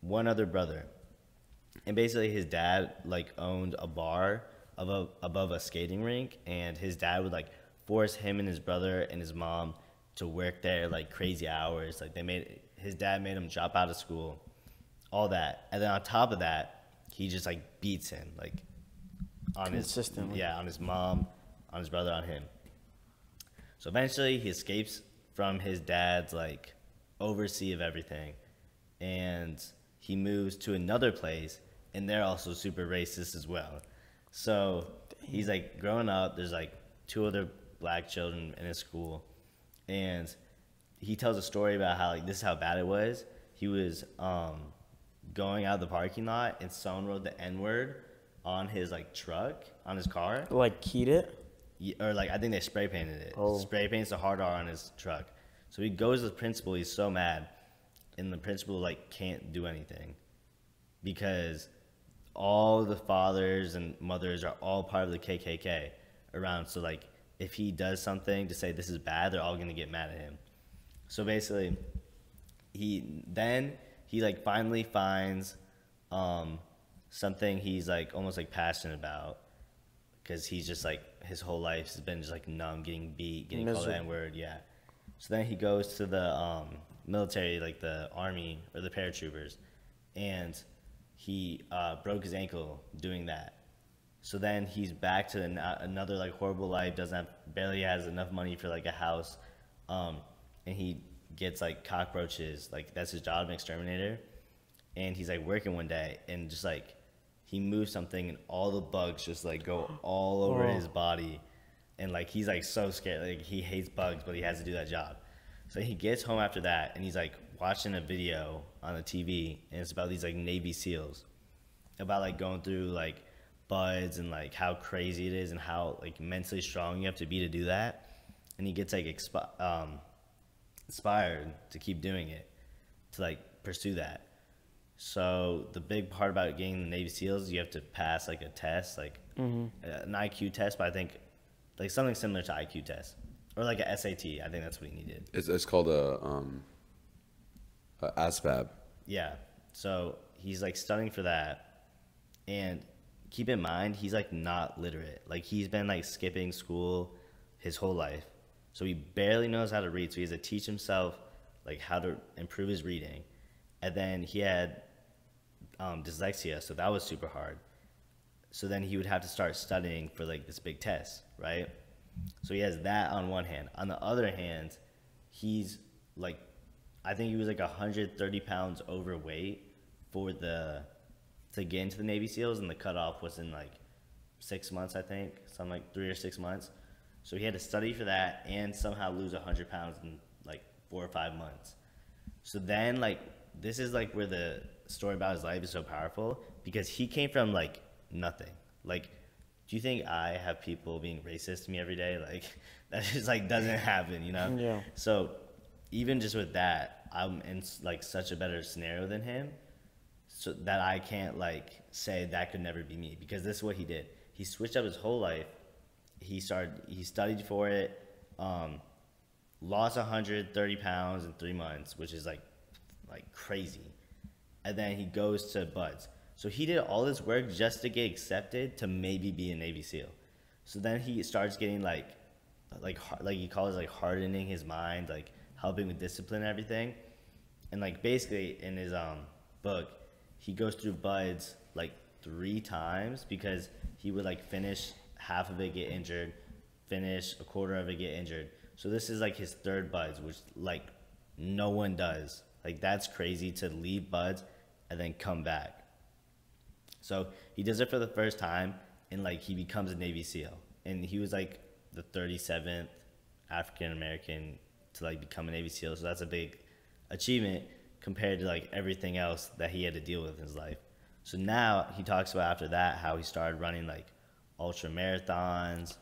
one other brother, and basically his dad like owned a bar above above a skating rink, and his dad would like force him and his brother and his mom to work there like crazy hours. Like they made his dad made him drop out of school, all that, and then on top of that, he just like beats him like on Consistently. his yeah on his mom, on his brother, on him. So eventually he escapes from his dad's like oversee of everything and he moves to another place and they're also super racist as well. So he's like growing up, there's like two other black children in his school and he tells a story about how like this is how bad it was. He was um going out of the parking lot and someone wrote the N word on his like truck, on his car. like keyed it. Or like I think they spray painted it. Oh. Spray paints the hard R on his truck. So he goes to the principal. He's so mad, and the principal like can't do anything because all the fathers and mothers are all part of the KKK around. So like if he does something to say this is bad, they're all gonna get mad at him. So basically, he then he like finally finds um, something he's like almost like passionate about because he's just like his whole life has been just like numb, getting beat, getting called the N word. Yeah. So then he goes to the um, military, like the army or the paratroopers, and he uh, broke his ankle doing that. So then he's back to an, another like horrible life. Doesn't have barely has enough money for like a house, um, and he gets like cockroaches. Like that's his job, an exterminator. And he's like working one day, and just like he moves something, and all the bugs just like go all over Oh. his body, and like he's like so scared. Like he hates bugs, but he has to do that job. So he gets home after that, and he's like watching a video on the TV, and it's about these like Navy SEALs about like going through like BUD/S and like how crazy it is and how like mentally strong you have to be to do that. And he gets like expi- um, inspired to keep doing it, to like pursue that. So the big part about getting the Navy SEALs, is you have to pass like a test, like uh, an IQ test, but I think like something similar to IQ test or like a SAT. I think that's what he needed. It's, it's called a um, a ASVAB. Yeah. So he's like studying for that. And keep in mind, he's like not literate. Like he's been like skipping school his whole life. So he barely knows how to read. So he has to teach himself like how to improve his reading. And then he had um, dyslexia. So that was super hard. So then he would have to start studying for like this big test, right? So he has that on one hand. On the other hand, he's like, I think he was like 130 pounds overweight for the to get into the Navy SEALs, and the cutoff was in like six months, I think, something like three or six months. So he had to study for that and somehow lose 100 pounds in like four or five months. So then, like, this is like where the story about his life is so powerful because he came from like nothing. Like, do you think I have people being racist to me every day? Like that just like doesn't happen, you know? Yeah. So even just with that, I'm in like such a better scenario than him, so that I can't like say that could never be me because this is what he did. He switched up his whole life. He started. He studied for it. Um, lost 130 pounds in three months, which is like like crazy. And then he goes to BUD/S. So he did all this work just to get accepted to maybe be a Navy SEAL. So then he starts getting like like like he calls like hardening his mind, like helping with discipline and everything. And like basically in his um book, he goes through BUD/S like three times because he would like finish half of it, get injured, finish a quarter of it, get injured. So this is like his third BUD/S, which like no one does. Like that's crazy to leave BUD/S and then come back. So he does it for the first time, and like he becomes a Navy SEAL, and he was like the 37th African American to like become a Navy SEAL. So that's a big achievement compared to like everything else that he had to deal with in his life. So now he talks about after that how he started running like ultra marathons,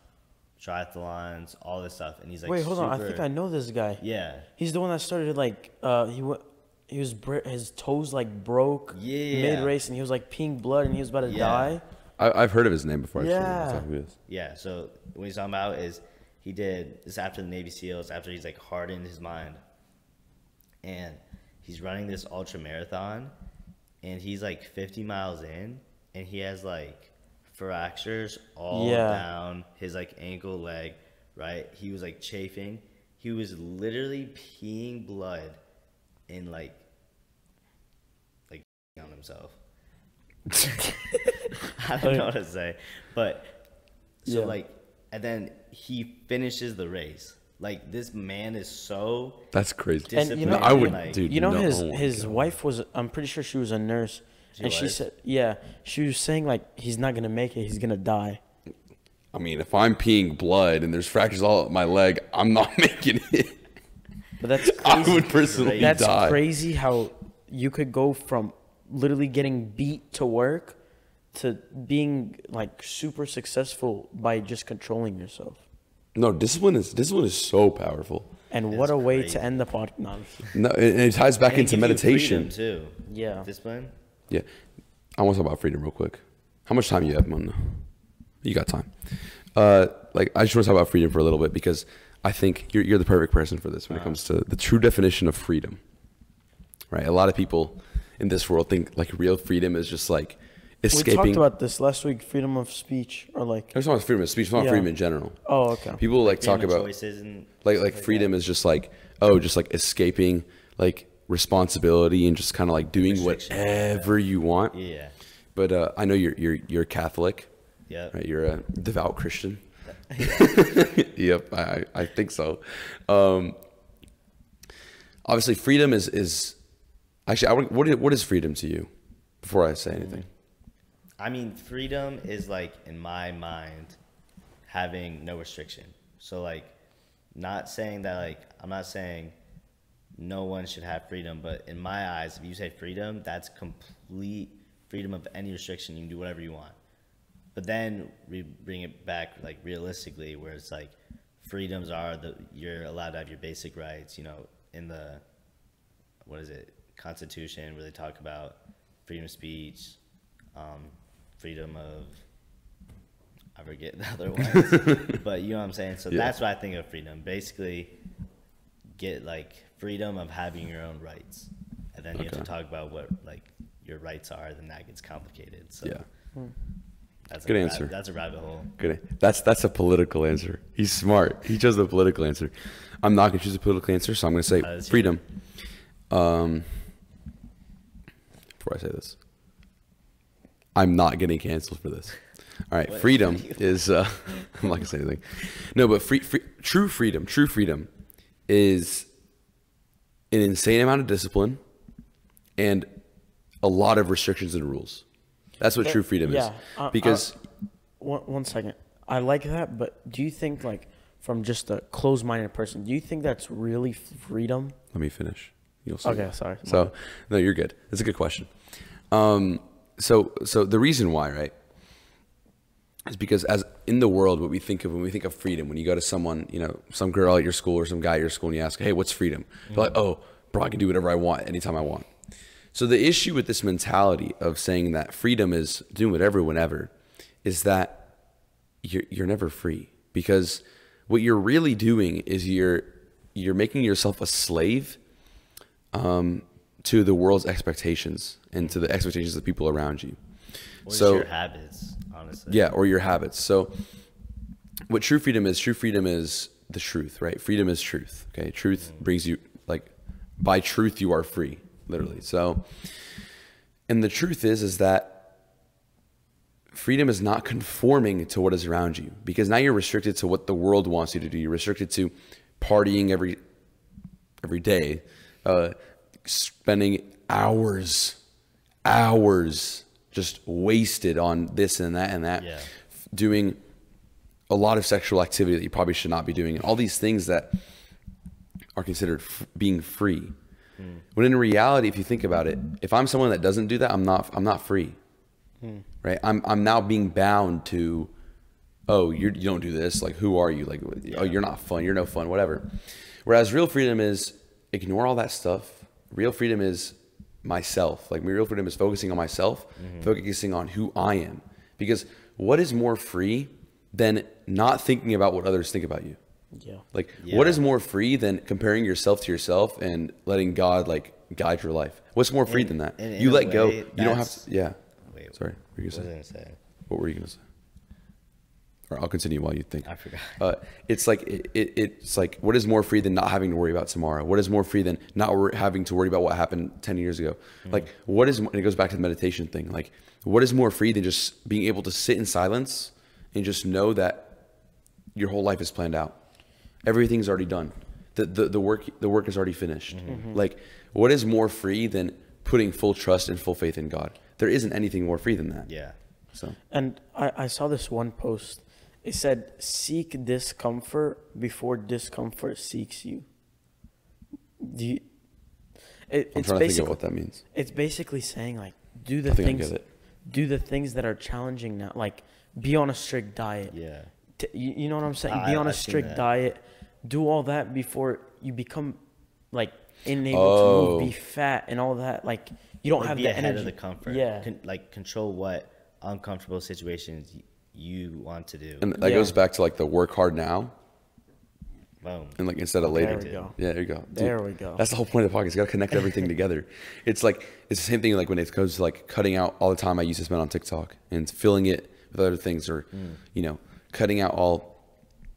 triathlons, all this stuff, and he's like, Wait, hold on. I think I know this guy. Yeah, He's the one that started like uh he went he was br- his toes like broke Yeah. mid race and he was like peeing blood and he was about to Yeah. die. I, I've heard of his name before. Yeah. That's not who he is. Yeah, so what he's talking about is he did this after the Navy SEALs, after he's like hardened his mind. And he's running this ultra marathon and he's like 50 miles in and he has like fractures all Yeah. down his like ankle, leg, right? He was like chafing. He was literally peeing blood and like like on himself. I don't know what to say, but so Yeah. like, and then he finishes the race. Like this man is so That's crazy. And you know. I would- like, dude, you know no, his oh his God. wife was I'm pretty sure she was a nurse She and she said yeah she was saying like he's not gonna make it he's gonna die. I mean, if I'm peeing blood and there's fractures all up my leg, I'm not making it. But that's I crazy. would personally That's die. crazy how you could go from literally getting beat to work to being like super successful by just controlling yourself. No, discipline is discipline is so powerful. And what a way crazy. to end the podcast. No, No, and and it ties back and into meditation. freedom, too. Yeah. discipline. Yeah, I want to talk about freedom real quick. How much time you have, Mona? You got time. Uh, like I just want to talk about freedom for a little bit because I think you're you're the perfect person for this when it comes to the true definition of freedom. Right? A lot of people in this world think like real freedom is just like escaping. we talked about this last week freedom of speech or like I'm talking about freedom of speech. I'm talking about Yeah. freedom in general. oh okay People like talk Freedom of about choices and like stuff like that. freedom is just like oh just like escaping like responsibility and just kind of like doing Restriction. whatever you want Yeah. but uh, i know you're you're you're catholic Yep. right you're a devout christian yep I, I think so um obviously freedom is is actually I what is, what is freedom to you before i say anything I mean, freedom is like in my mind having no restriction. So like, not saying that like I'm not saying no one should have freedom, but in my eyes, if you say freedom, that's complete freedom of any restriction. You can do whatever you want. But then we bring it back like realistically, where it's like freedoms are the you're allowed to have your basic rights. You know, in the what is it Constitution, where they talk about freedom of speech, um, freedom of I forget the other ones, but you know what I'm saying. So Yeah. that's what I think of freedom. Basically, get like freedom of having your own rights, and then you have to talk about what like your rights are. Then that gets complicated. So yeah that's a Good rabbit- answer. that's a rabbit hole. Good. That's that's a political answer. He's smart. He chose the political answer. I'm not gonna choose a political answer, so I'm gonna say Uh, freedom. Um, before I say this, I'm not getting canceled for this. All right, What? freedom is. Uh, I'm not gonna say anything. No, but free, free, true freedom, true freedom, is an insane amount of discipline and a lot of restrictions and rules. That's what That- true freedom yeah, is. uh, Because one, one second i like that but do you think like from just a closed-minded person do you think that's really freedom Let me finish. You'll see. Okay, sorry. So, no, you're good. That's a good question. Um, so, so the reason why, right? is because as in the world, what we think of when we think of freedom, when you go to someone, you know, some girl at your school or some guy at your school, and you ask, "Hey, what's freedom?" They're like, "Oh, bro, I can do whatever I want anytime I want." So the issue with this mentality of saying that freedom is doing whatever, whenever, is that you're you're never free because what you're really doing is you're you're making yourself a slave um, to the world's expectations and to the expectations of people around you. Or so your habits, honestly. yeah, or your habits. So, what true freedom is? True freedom is the truth, right? Freedom is truth. Okay, truth brings you like by truth you are free, literally. So, and the truth is, is that freedom is not conforming to what is around you because now you're restricted to what the world wants you to do. You're restricted to partying every every day, uh, spending hours, hours just wasted on this and that and that, Yeah. doing a lot of sexual activity that you probably should not be doing, and all these things that are considered f- being free. When in reality, if you think about it, if I'm someone that doesn't do that, I'm not. I'm not free, right? I'm. I'm now being bound to. Oh, you're, you don't do this. Like, who are you? Like, oh, you're not fun. You're no fun. Whatever. Whereas real freedom is ignore all that stuff. Real freedom is myself. Like, my real freedom is focusing on myself, mm-hmm. focusing on who I am. Because what is more free than not thinking about what others think about you? Yeah. Like, what Yeah. is more free than comparing yourself to yourself and letting God like guide your life? What's more free And- than that? and in you a let go. You don't have to. Yeah. Wait, Sorry. What were you What was I gonna gonna say? say? What were you gonna say? Or I'll continue while you think. I forgot. Uh, it's like it, it, it's like what is more free than not having to worry about tomorrow? What is more free than not wor- having to worry about what happened ten years ago? Mm-hmm. Like what is? And it goes back to the meditation thing. Like what is more free than just being able to sit in silence and just know that your whole life is planned out. Everything's already done. The the, the work the work is already finished. Mm-hmm. Like what is more free than putting full trust and full faith in God? There isn't anything more free than that. Yeah. So And I, I saw this one post. It said, "Seek discomfort before discomfort seeks you." Do you? It, I'm it's trying to think basically of what that means. it's basically saying like do the I think I things do the things that are challenging now. Like be on a strict diet. Yeah. T- you, you know what I'm saying? I- be on a I've seen strict diet. Do all that before you become like unable Oh. to move, be oh. fat, and all that. Like you don't Like, have be the ahead energy. of the comfort. Yeah. Con- like control what uncomfortable situations you want to do. And that Yeah. goes back to like the work hard now Boom. and like instead of later. There we go. Yeah, there you go. Dude, There we go. That's the whole point of the podcast. You gotta connect everything together. It's like it's the same thing like when it goes to like cutting out all the time I used to spend on TikTok and filling it with other things or mm. you know, cutting out all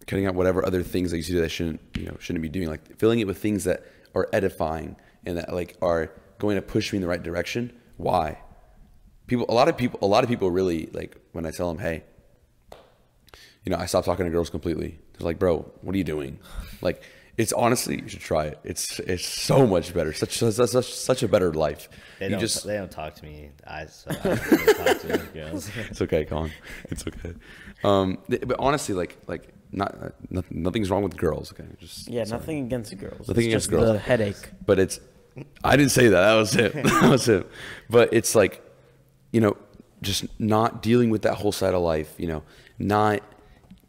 cutting out whatever other things that you see that I shouldn't you know shouldn't be doing. Like filling it with things that are edifying and that like are going to push me in the right direction. Why? People a lot of people a lot of people really like when I tell them, hey, you know, I stopped talking to girls completely. They're like, bro, what are you doing? Like, it's honestly, you should try it. It's it's so much better. Such such such, such a better life. They you don't. just they don't talk to me. I, so I don't talk to girls. it's okay, Collin. It's okay. Um, but honestly, like like not uh, nothing, nothing's wrong with girls. Okay, just yeah, sorry. nothing against girls. Nothing it's against just girls. the headache. but it's I didn't say that. That was it. that was it. But it's like, you know, just not dealing with that whole side of life, you know, not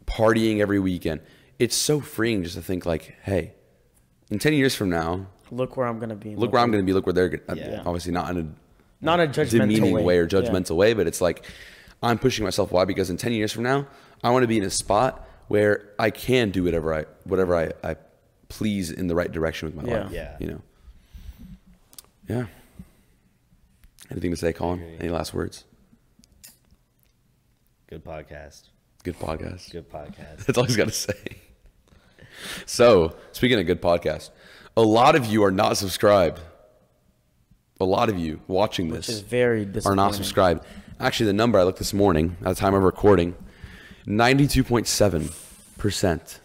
partying every weekend. It's so freeing just to think like, hey, in 10 years from now, Look where I'm gonna be. look where I'm going to be, look where they're going Yeah. obviously not in a Not a judgmental demeaning way. way. or Yeah. judgmental way, but it's like I'm pushing myself. Why? Because in 10 years from now, I want to be in a spot where I can do whatever I whatever I, I please in the right direction with my Yeah. life. Yeah. You know. Yeah. Anything to say, Collin? Any last words? Good podcast. Good podcast. Good podcast. That's all he's got to say. So, speaking of good podcast, a lot of you are not subscribed. A lot of you watching Which this is very are not subscribed. Actually, the number I looked this morning at the time of recording, ninety-two point seven percent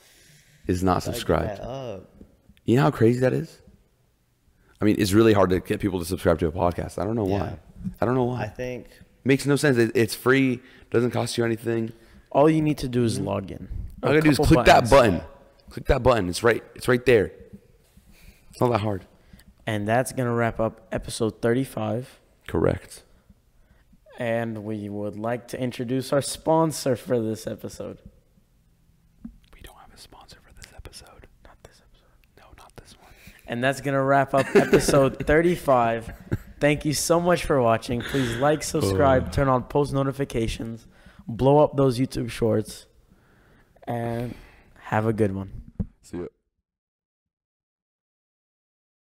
is not subscribed. Back that up. You know how crazy that is? I mean, it's really hard to get people to subscribe to a podcast. I don't know why. Yeah. I don't know why. I think Makes no sense. It, it's free. Doesn't cost you anything. All you need to do is log in. All A you gotta do is couple click that button. Click that button. It's right. It's right there. It's not that hard. And that's gonna wrap up episode 35. Correct. And we would like to introduce our sponsor for this episode. We don't have a sponsor for this episode. Not this episode. No, not this one. And that's going to wrap up episode 35. Thank you so much for watching. Please like, subscribe, turn on post notifications, blow up those YouTube shorts, and have a good one.